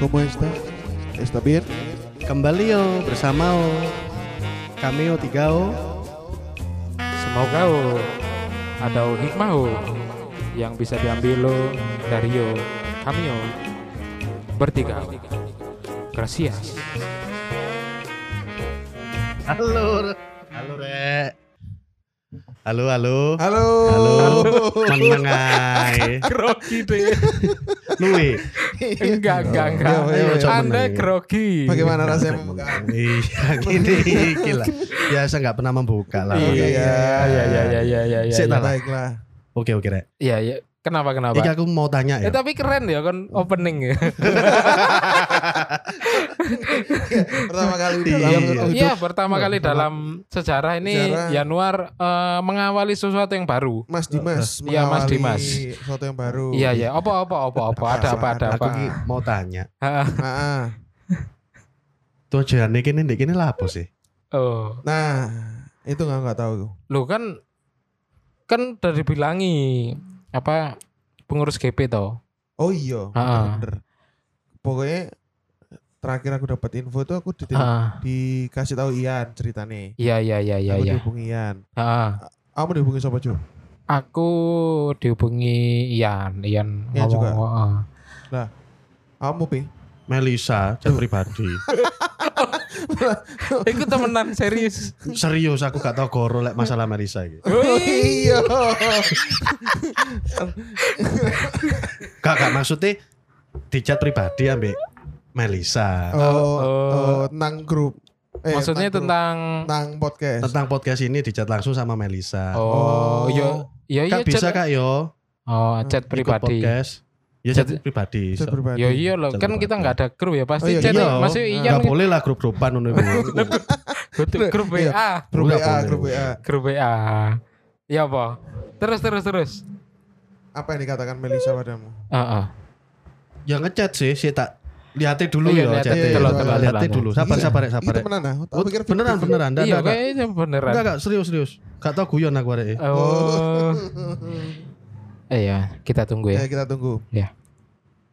¿Cómo está? ¿Está bien? Kembali yo bersama o kami o tiga o Semoga oh, ada oh, hikmah oh, yang bisa diambil lo dari yo kami yo bertiga. Gracias. Halo Halo rek Halo halo Halo. Halo Meneng ae Grogi deh. Luwe enggak, enggak, enggak. Iya, iya, iya. Anda grogi. Bagaimana rasanya membuka? Iya gini gila Biasa nggak pernah membuka lah Iya, Oke, iya, ya. iya, iya, iya, iya, iya, iya. Iya. Baiklah. Oke oke rek Iya, iya. Kenapa, kenapa? Iki aku mau tanya Eh, ya tapi keren ya kan opening ya. Pertama kali Iya. dalam Iya, pertama kali dalam sejarah ini Sejarah. Januar eh, mengawali sesuatu yang baru. Mas Dimas Iya, Mas Dimas. Sesuatu yang baru. Iya, iya. Apa apa apa apa ada apa ada Aku apa. ki mau tanya Ah, Nah, Tujuannya kini ndek kini lah apa sih Oh, nah, itu nggak nggak tahu. lu kan kan udah dibilangi apa pengurus GP toh. Oh iya, Ah. bener. Pokoknya terakhir aku dapat info itu aku di, Ah, dikasih tahu Ian ceritanya. iya iya iya iya aku iya. dihubungi Ian. Ah, Kamu dihubungi siapa cuy? aku dihubungi Ian, Ian Ian juga? ngomong. ah. Kamu pi? Melisa chat pribadi Iku temenan serius. Serius aku gak tau goro lek masalah Melisa iki Oh iya. Gak gak maksudnya di chat pribadi ambek Melisa Oh, Oh. oh, tentang grup. Eh, Maksudnya grup. tentang tentang podcast. tentang podcast ini di chat langsung sama Melisa. Oh, yo ya iya kak bisa chat- kak yo Oh, chat ikut pribadi. podcast. Ya chat, pribadi. Chat pribadi. Ya iya loh, kan kita pribadi. nggak ada grup ya pasti Oh, iya, chat. iya. Masih Ah. iya boleh lah grup-grupan ngono iku. Betul, grup Iya. WA, Grup WA, grup WA. grup WA. Ya apa? Terus terus terus. Apa yang dikatakan Melisa padamu? Heeh. ya ngechat sih, sih tak lihatnya dulu Oh, iya, ya lihatnya chatnya. dulu, Lihatnya. Sabar Iya. sabar sabar. Itu beneran ah? Tak Oh, pikir beneran beneran. Iya, kayaknya beneran. Enggak enggak serius serius. Gak tau guyon aku arek. Oh. Eh ya, kita tunggu Ya ya. kita tunggu.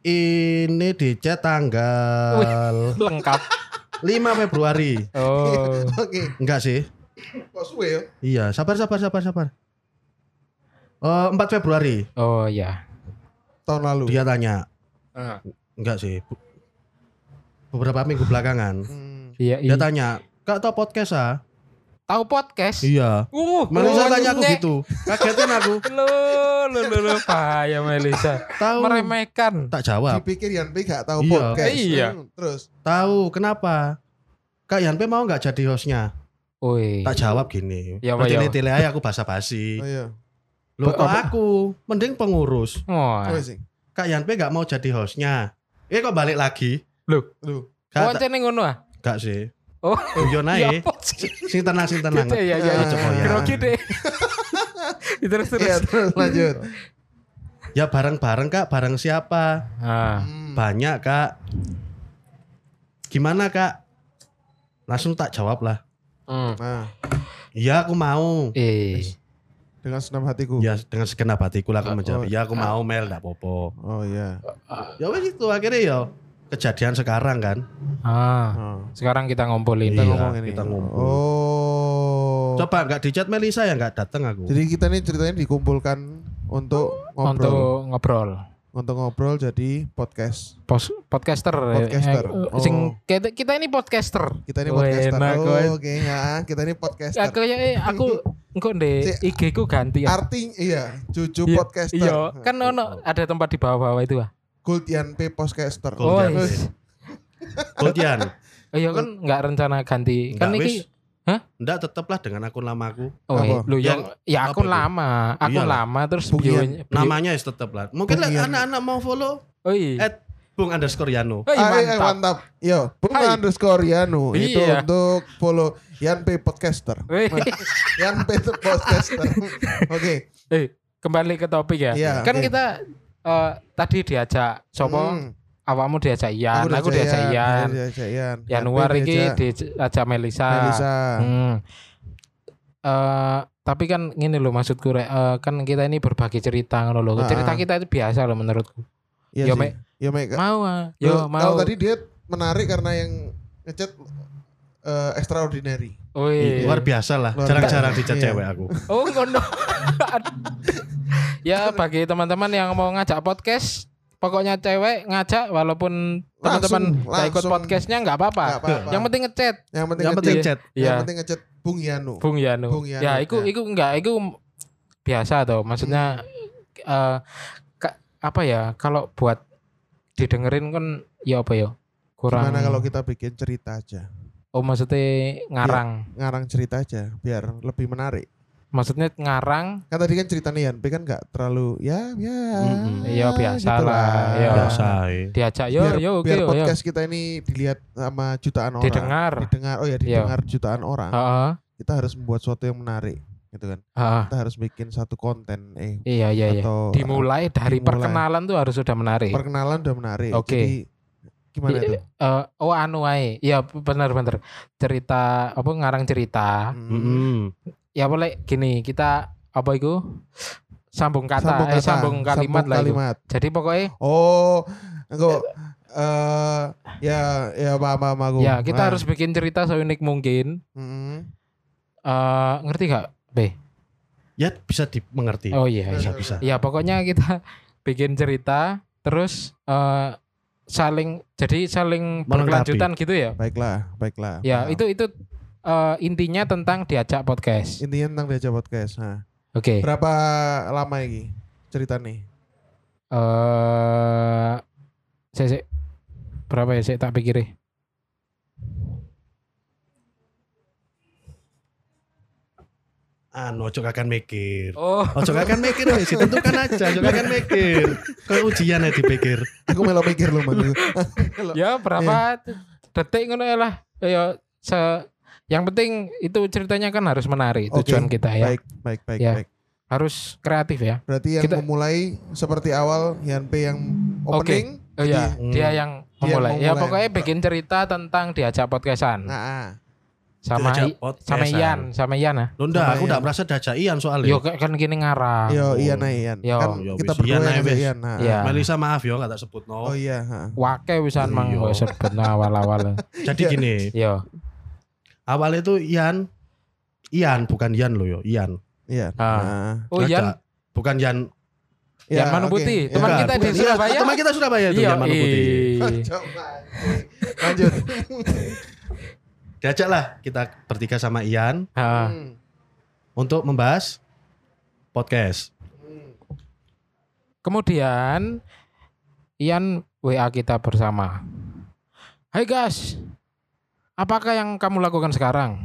Ini di chat tanggal Lengkap. 5 Februari. Oh. Oke. Enggak sih. Kok suwe ya? Iya, sabar sabar sabar sabar. Eh 4 Februari Oh ya. Tahun lalu. dia tanya. Ah. Enggak sih. Beberapa minggu belakangan Hmm. Iya, dia iya. tanya, "Kak tau podcast ah?" Tahu podcast? Iya. Uh, Melisa oh, tanya aku nyek. gitu. Kagetin aku. Lo, lo, lo, lo, bahaya Melisa. Tahu. Meremehkan. Tak jawab. Dipikir Yan P gak tahu Iya. podcast. Iya. Hmm, Terus. Tahu kenapa? Kak Yanpe mau nggak jadi hostnya? Woi. Tak jawab gini. Ya, Berarti ya, ini tele aja aku basa-basi. Oh iya. Loh kok Apa? aku? Mending pengurus. Oh. Kak Yanpe nggak mau jadi hostnya. Eh kok balik lagi? Loh, Lu. Gak, wancene ngono ah? gak sih. Oh, iya aja. apa sih? Sing tenang, sing tenang. Gitu ya, ya, ya. Ojo koyan. Grogi deh. terus terus. Iya terus lanjut. Ya bareng-bareng kak, bareng siapa? Ah. Hmm. Banyak kak. Gimana kak? Langsung tak jawab lah. Hmm. Nah, Iya aku mau. Eh. dengan senang hatiku. Ya dengan segenap hatiku lah aku Oh, menjawab. oh. Iya aku mau Mel, gak popo. Oh iya. Ya wes itu akhirnya ya kejadian sekarang kan. Ah. Oh. Sekarang kita ngumpulin. Iya, ngomong ini. kita ngumpul. Oh. Coba nggak di chat Melisa ya nggak datang aku. Jadi kita nih ceritanya dikumpulkan untuk ngobrol. Untuk ngobrol. Untuk ngobrol jadi podcast. Pos, podcaster. Podcaster. Eh, eh, sing kita, kita ini podcaster. Kita ini podcaster. enak, Oh. Oke ya, kita ini podcaster. Aku ya eh, aku engko ndek Si- IG ku ganti ya. Artinya iya, cucu Iya, podcaster. Iya, kan ono ada tempat di bawah-bawah itu ah. Kultian P podcaster. Gold Oh, iya. Goldian, Oh, iya kan nggak rencana ganti. Kan Nggak, iki wis. ndak tetep lah dengan akun lamaku. Oh, Apa? lu yang ya akun apa itu? lama, akun Iyalah. lama terus bio, Namanya ya tetep lah. Mungkin anak-anak mau follow Oh iya. at Bung underscore Yano. Oh, iya, Ah, iya, mantap. mantap. Yo, Bung Hai. underscore Yanu itu Iya. untuk follow Yan P podcaster. Yan P itu podcaster. Oke. Eh, kembali ke topik ya. Iya, kan oke. kita eh, tadi diajak sopo Hmm. awakmu diajak Ian, aku, diajak Ian. aku diajak Ian. Januar iki diajak Melisa. Melisa. Hmm. Eh, tapi kan ngene loh maksudku rek, eh, kan kita ini berbagi cerita ngono loh. Cerita kita itu biasa loh menurutku. Iya Ya, sih. Mek. Ya Mek. Mau ah. Loh, Yo Kalau mau. tadi dia menarik karena yang ngechat eh, extraordinary. Wih. Luar biasa lah. Jarang-jarang dicat Iya. cewek aku. Oh ngono. ya bagi teman-teman yang mau ngajak podcast, pokoknya cewek ngajak walaupun teman-teman nggak ikut podcastnya nggak apa-apa. Yang penting ngechat, Yang penting Yang ngechat. Iya. Yang Iya. penting ngechat Bung Yanu. Bung Yanu. Bung Yanu, Ya, iku ya. iku enggak, iku biasa tuh. Maksudnya eh ka- apa ya? Kalau buat didengerin kan ya apa ya? Kurang. Gimana kalau kita bikin cerita aja? Oh maksudnya ngarang. Ngarang cerita aja biar lebih menarik. Maksudnya ngarang. Kan tadi kan cerita nih Yan, kan nggak terlalu ya ya. Iya, biasa gitu lah, iya. Biasa. eh. diajak yo biar, yo oke biar yo, yo. podcast kita ini dilihat sama jutaan orang. Didengar. Didengar. Oh ya didengar jutaan orang. Heeh. Kita harus membuat sesuatu yang menarik, gitu kan. heeh. Kita harus bikin satu konten eh Iya iya iya. atau Dimulai dari dimulai. perkenalan tuh harus sudah menarik. perkenalan udah menarik. Oke. Jadi gimana I- tuh? Eh, oh anu ae. Iya benar benar. Cerita apa ngarang cerita. Hmm. Ya boleh gini, kita apa itu? Sambung kata, Sambung eh, kata, sambung kalimat sambung lah itu. kalimat. Jadi pokoknya Oh, enggak eh ya ya paham paham aku. ya kita Nah, harus bikin cerita seunik mungkin. mm, Eh ngerti gak? B. Ya bisa dimengerti. Oh iya. Bisa iya. bisa. Ya pokoknya kita bikin cerita terus eh saling jadi saling Melengkapi. berkelanjutan gitu ya. baiklah, baiklah. Ya, paham. itu itu eh, intinya tentang diajak podcast. intinya tentang diajak podcast. Nah, Oke. berapa lama ini cerita nih? Eh saya saya- berapa ya saya tak pikir Anu, ojo akan mikir. Oh, Ojo akan mikir wis, tentukan aja, ojo akan mikir. Kayak ujian aja dipikir. Aku melo mikir lu, Mang. ya berapa detik ngono ya lah. Ya se yang penting itu ceritanya kan harus menarik Oke, tujuan kita ya. Baik, baik, baik, Ya. baik. Harus kreatif ya. Berarti yang Kita- memulai seperti awal Yan P yang opening. Oh iya, Hmm. dia yang Dia memulai. Ya memulai. pokoknya bikin cerita tentang diajak podcastan. Nah, ah. sama Diajak sama Ian, sama Ian ah. Loh enggak, Sama aku Ian. enggak merasa diajak Ian soalnya. Yo kan gini ngarang. Yo, iya nah Ian. Yo. Kan Yo, kita berdua Ian ngajak wis. Ian. Nah. Iya. Melisa maaf yo enggak tak sebut no. Oh iya. Wake wisan mang Iya. gue sebut awal-awal. Jadi gini, Yo. Awalnya itu Ian Ian bukan Ian loh yo, Ian. Iya. Ah. Nah. Oh Ian. Bukan Ian. Ian Manu. Putih, Ya. teman Bukan, kita di bukan. Iya, Surabaya. Teman kita Surabaya itu Iya, Ian Manu Putih. Lanjut. Diajak lah kita bertiga sama Ian Ah. Hmm. untuk membahas podcast. Kemudian Ian WA kita bersama. Hai guys, apakah yang kamu lakukan sekarang?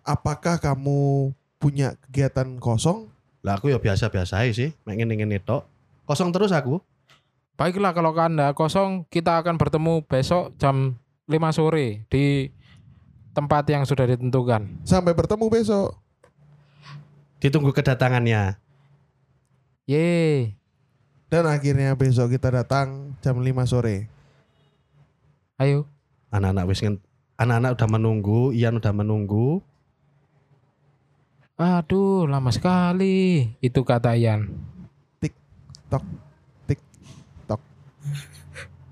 Apakah kamu punya kegiatan kosong? Lah aku ya biasa-biasa aja sih, mek ngene-ngene tok. Kosong terus aku. Baiklah kalau Anda kosong, kita akan bertemu besok jam 5 sore di tempat yang sudah ditentukan. Sampai bertemu besok. Ditunggu kedatangannya. Ye. Dan akhirnya besok kita datang jam 5 sore. Ayo. Anak-anak wis ngen- anak-anak udah menunggu, Ian udah menunggu. Aduh, lama sekali. Itu kata Ian.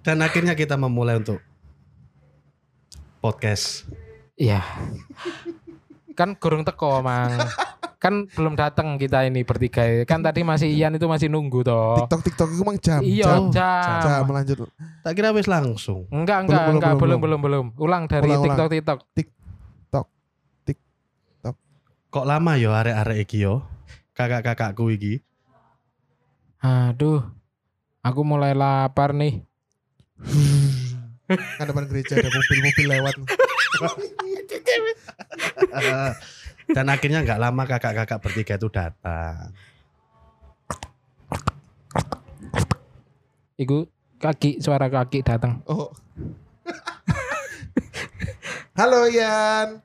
Dan akhirnya kita memulai untuk podcast. Iya. kan kurang teko, Mang. Kan belum datang kita ini bertiga. Kan tadi masih Ian itu masih nunggu toh. TikTok TikTok itu emang jam. Iya, jam. jam. Jam lanjut. Tak kira wis langsung. Enggak, enggak, belum, enggak, belum, belum, belum, belum. Ulang dari Ulang, ulang. TikTok, TikTok. Kok lama yo arek-arek iki yo? Kakak-kakakku iki. Aduh. Aku mulai lapar nih. kan depan gereja ada mobil-mobil lewat. Dan akhirnya nggak lama kakak-kakak bertiga itu datang. Iku kaki, suara kaki datang. Oh. Halo Yan.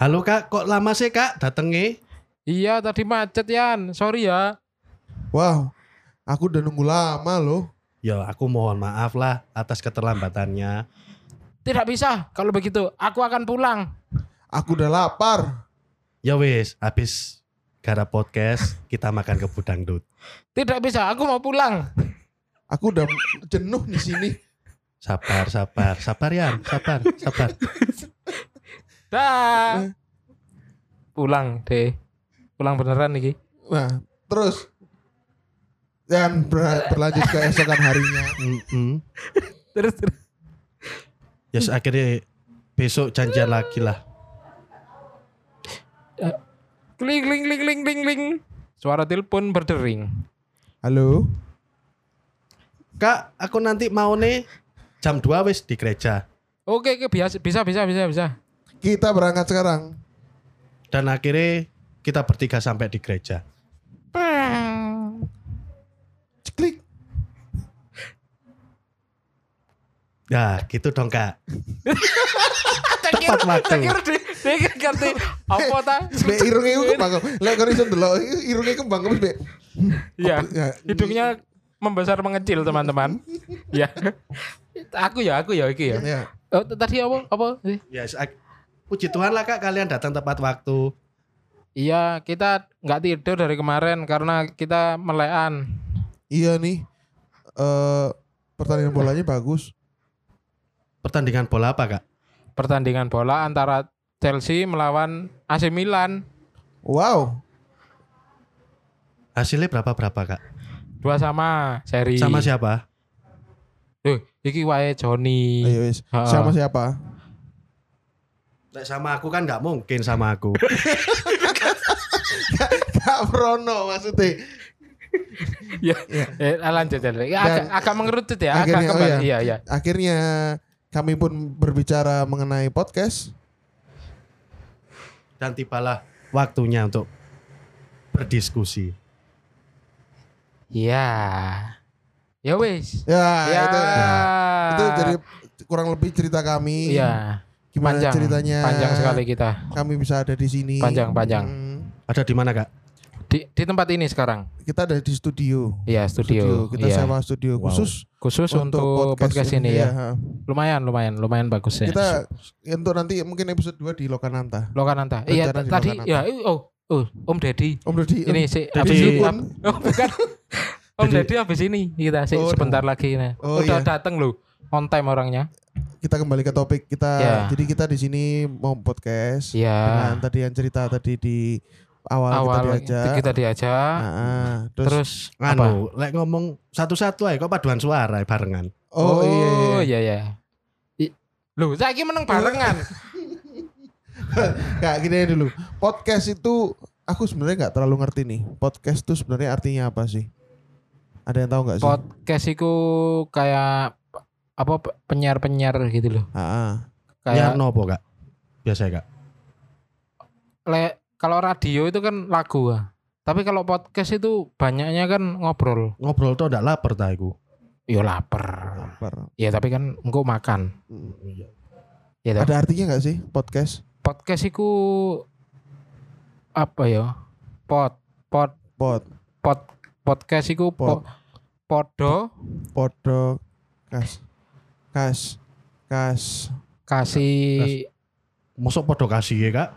Halo kak, kok lama sih kak datengnya? Iya, tadi macet, Yan. Sorry ya. Wow. Aku udah nunggu lama loh. Ya aku mohon maaf lah atas keterlambatannya. Tidak bisa. Kalau begitu, aku akan pulang. Aku udah lapar. Ya wis, habis gara podcast kita makan kebun dangdut. Tidak bisa, aku mau pulang. Aku udah jenuh di sini. Sabar, sabar, sabar ya, sabar, sabar. Dah. Pulang deh. Pulang beneran nih. Nah, terus dan ber- berlanjut ke esokan harinya. Mm-mm. Terus terus. Ya yes, akhirnya besok janjian lagi lah. Kling kling kling kling kling kling. Suara telepon berdering. Halo. Kak, aku nanti mau nih jam 2 wis di gereja. Oke, oke biasa bisa bisa bisa bisa. Kita berangkat sekarang. Dan akhirnya kita bertiga sampai di gereja. Klik. Ya gitu dong kak. Tepat waktu. Tekir di tekir ngerti apa ta? Be irunge iku kembang. Lek kon iso ndelok irunge kembang. Iya. Ya, Hidungnya membesar mengecil teman-teman. ya. Aku ya, aku ya iki ya. Ya. Oh, tadi apa? Apa? Ya puji Tuhan lah kak kalian datang tepat waktu. Iya, kita nggak tidur dari kemarin karena kita melean. Iya nih. Eh pertandingan bolanya bagus. Pertandingan bola apa kak? Pertandingan bola antara Chelsea melawan AC Milan. Wow. Hasilnya berapa berapa kak? Dua sama seri. Sama siapa? Duh, iki wae Joni. Ayo wis. Sama siapa? Nek sama aku kan nggak mungkin sama aku. Kak Prono maksudnya. ya. Eh, lanjut ya. Ya, agak, Dan- agak mengerucut ya, agak akhirnya, oh kembali. iya. Iya, iya. Akhirnya kami pun berbicara mengenai podcast. Dan tibalah waktunya untuk berdiskusi. Iya. Ya wis. Ya, Ya. itu itu jadi kurang lebih cerita kami. Iya. Gimana Panjang. ceritanya? Panjang sekali kita. Kami bisa ada di sini. Panjang, panjang. Hmm, Ada di mana kak? Di di tempat ini sekarang. kita ada di studio. Iya, studio. Kita Iya. sewa studio Wow. khusus Khusus untuk, podcast, ini ya. ha. Lumayan, lumayan, lumayan bagus ya. Kita untuk nanti mungkin episode 2 di Lokananta. Lokananta. Iya, tadi Lokananta. ya oh, oh, Om Deddy. Om Dodi, Ini Deddy habis ini. Oh, bukan. Om Deddy- Deddy habis ini kita sih Oh, sebentar lagi nah. Oh, Udah iya. datang loh. On time orangnya. kita kembali ke topik kita. Ya. Jadi kita di sini mau podcast Iya. dengan tadi yang cerita tadi di awal, Awal kita diajak. kita diajak. Nah, ah. terus, terus apa? Anu, lek ngomong satu-satu aja kok paduan suara ya, barengan. oh, iya, iya. iya iya. I- Loh, saya meneng barengan. Kak gini dulu. Podcast itu aku sebenarnya nggak terlalu ngerti nih. Podcast itu sebenarnya artinya apa sih? Ada yang tahu nggak sih? Podcast itu kayak apa penyiar-penyiar gitu loh. Ah. Kayak Kayak nopo kak? Biasa kak? le, kalau radio itu kan lagu. Tapi kalau podcast itu banyaknya kan ngobrol. Ngobrol tuh ndak lapar ta iku. Yo lapar. Lapar. Ya tapi kan engkau makan. Hmm. Ya toh. Ada artinya nggak sih podcast? podcast itu apa ya? Pod pod Pod, pod podcast itu po, Pod. podo podo, kas, kas, kas. kasih Mosok podo kasih ya kak?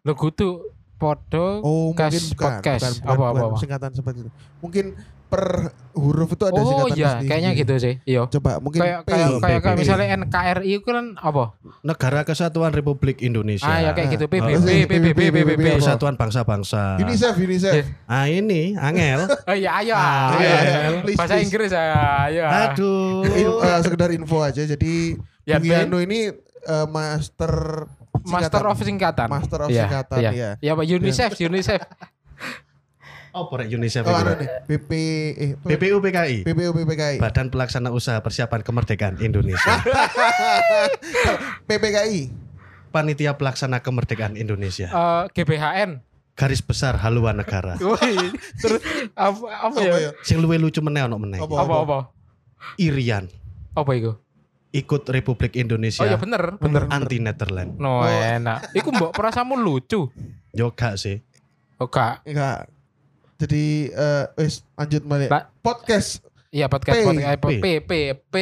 lo kudu podo Oh Kas bukan, podcast. bukan, bukan, Apa, bukan, apa, apa? singkatan seperti itu. Mungkin per huruf itu ada oh singkatan iya sendiri. kayaknya gitu sih iya Coba mungkin kayak kayak kayak, P. misalnya NKRI itu kan apa Negara Kesatuan Republik Indonesia. ah ya kayak gitu Oh, PBB PBB PBB? Kesatuan Bangsa-Bangsa. UNICEF, UNICEF. Iya. Ah ini, Angel. oh iya ayo Ah, iya, iya. Bahasa. Inggris ya ayo Aduh. Eh, sekedar info aja. Jadi Ya, Bung. Yano ini eh, master Master of singkatan Master of Iya, singkatan iya. ya. ya Pak UNICEF UNICEF Oh, porek UNICEF Oh, itu. ada nih. BP eh? BPU PKI. BPU BPKI. Badan Pelaksana Usaha Persiapan Kemerdekaan Indonesia. PPKI. Panitia Pelaksana Kemerdekaan Indonesia. Eh, GBHN Garis besar haluan negara. Woi, terus apa apa Apa ya ya? Sing luwih lucu meneh ono meneh. Apa? apa apa Irian apa itu ikut Republik Indonesia oh ya bener bener anti Netherlands. no Oh. enak iku mbok perasamu lucu Yo gak sih. oh gak Enggak. Jadi eh wis lanjut balik. Pak. Podcast Iya podcast P. podcast P P. P P P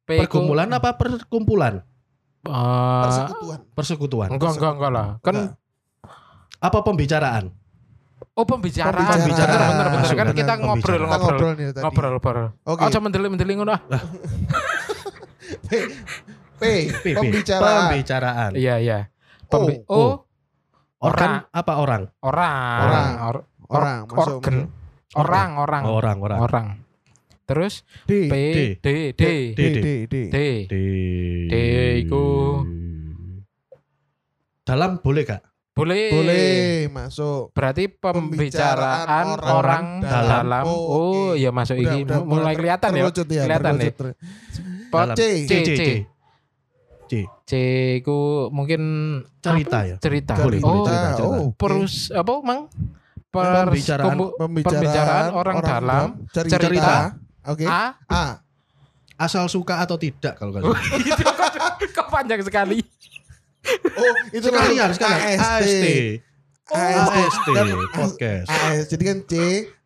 P Pergumulan apa perkumpulan? eh, persekutuan. Persekutuan. enggak enggak enggak lah kan Enggak. Apa pembicaraan? Oh pembicaraan. Pembicaraan. Bener bener bener kan kita ngobrol ngobrol ngobrol ngobrol ngobrol. Oke. Oh cuma mendelik-mendelik ngono ah. P. P. P, P. Pembicaraan. Pembicaraan. Iya iya. Pembi- Oh, oh, Organ apa orang? orang. Orang. Or- Orang. or- Masuk. organ. Orang, orang. Oh, orang, orang. Orang. Terus D. P D. D D D. D. D. D. D. D. Dalam boleh gak? Boleh. Boleh masuk. Berarti pembicaraan Pembicaraan orang, orang dalam. dalam. Oh, Oh, iya masuk Udah, iki. udah, mulai kelihatan ya. Terwujud ya. Dalam. C. C C, C. C. C. C ku mungkin Cerita apa? ya? Cerita. Boleh, oh, boleh cerita, cerita. Oh, oke. perus apa mang? Pers- Pembicaraan. kumbu- Pembicaraan, Pembicaraan orang dalam. cerita. cerita. Oke. A. A. Asal suka atau tidak kalau Oh, itu kok, panjang sekali. Oh, itu Sekalian, kan sekalian. AST. AST. AST. AST. Podcast. AS. Jadi kan C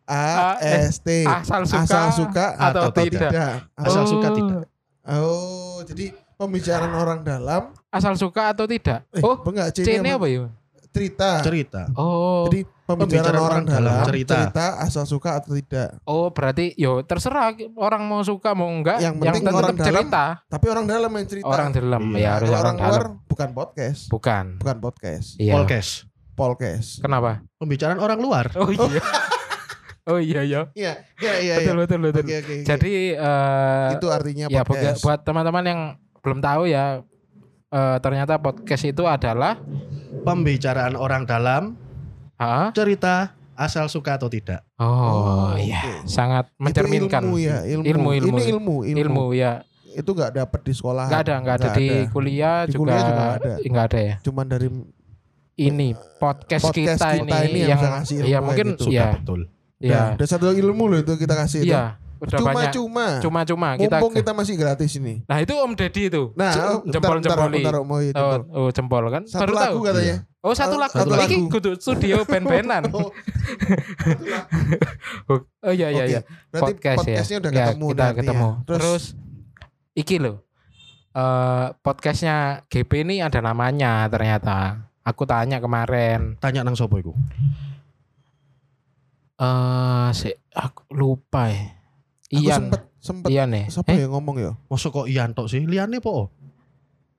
A S T. Asal suka, Asal suka atau atau tidak. Asal Oh. suka tidak. Oh, jadi pembicaraan orang dalam. Asal suka atau tidak? Eh, oh, enggak C, C ini apa ya? Cerita. Cerita. Oh. Jadi pembicaraan, orang, dalam, cerita. asal suka atau tidak. Oh berarti yo terserah orang mau suka mau enggak Yang penting tetap orang dalam cerita Tapi orang dalam yang cerita. orang dalam Iya. ya harus orang, orang dalam luar bukan podcast, bukan bukan podcast, iya Podcast. podcast. kenapa Pembicaraan orang luar. oh iya oh iya iya Iya, iya, iya. betul iya. betul betul Oke, oke, oke. jadi eh, itu artinya ya buat, podcast. buat teman-teman yang belum tahu ya eh, ternyata podcast itu adalah Pembicaraan orang dalam. ah Cerita asal suka atau tidak. oh, Oh, iya oke. sangat Itu mencerminkan ilmu ya, ilmu. Ilmu, ilmu. Ini ilmu, ilmu. ilmu ya Itu nggak dapat di sekolah. nggak ada nggak ada di kuliah Di juga kuliah juga nggak ada. nggak ada ya Cuman dari ini podcast, podcast kita, kita ini, ini yang yang ilmu ya mungkin gitu. Sudah ya betul. Ya. ya Udah satu ilmu loh itu kita kasih itu. iya udah banyak Cuma-cuma. cuma-cuma kita, Mumpung kita masih gratis ini. nah itu Om Deddy itu Nah, oh, jempol itu. oh, oh jempol kan Satu baru lagu tahu katanya. oh satu lagu satu ini lagu. kudu studio band-bandan Oh, oh iya iya iya Berarti podcast ya podcastnya udah Ya, ketemu kita nanti ya. ketemu Terus, terus, iki loh eh podcastnya GP ini ada namanya ternyata aku tanya kemarin Tanya nang sopo iku? Eh si aku lupa ya aku Ian sempet sempet Ian ya siapa Eh, yang ngomong ya? Masa kok Ianto sih? Liane po.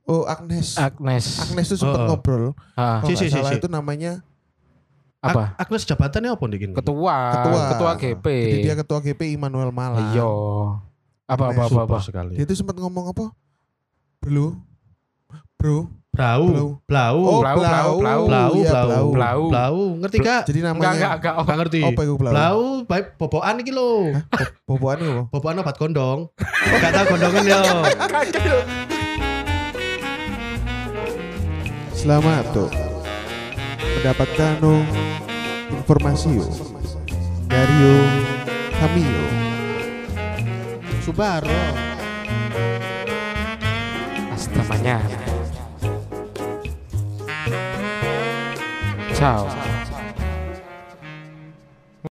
Oh, Agnes. Agnes Agnes tuh sempet Oh. ngobrol. Ah, Kalau Si, si, nggak si, salah si. itu namanya apa Agnes jabatannya apa nih? ketua ketua. ketua GP Jadi dia ketua GP Immanuel Malang. iya apa apa apa, apa. sekali. Dia tuh sempat ngomong apa? Bro. Bro. Blau, blau, Oh, Blau, blau, blau. blau, Iya, blau, Blau. blau. Ngerti gak? Jadi enggak namanya enggak enggak oh, Gak ngerti. apa itu blau? Blau, baik bobokan iki lho. Boboan apa? Bobokan obat gondong. Gak tau gondongan yo. Selamat tuh mendapatkan informasi yo dari yo kami yo Subaro. hasta mañana Tchau.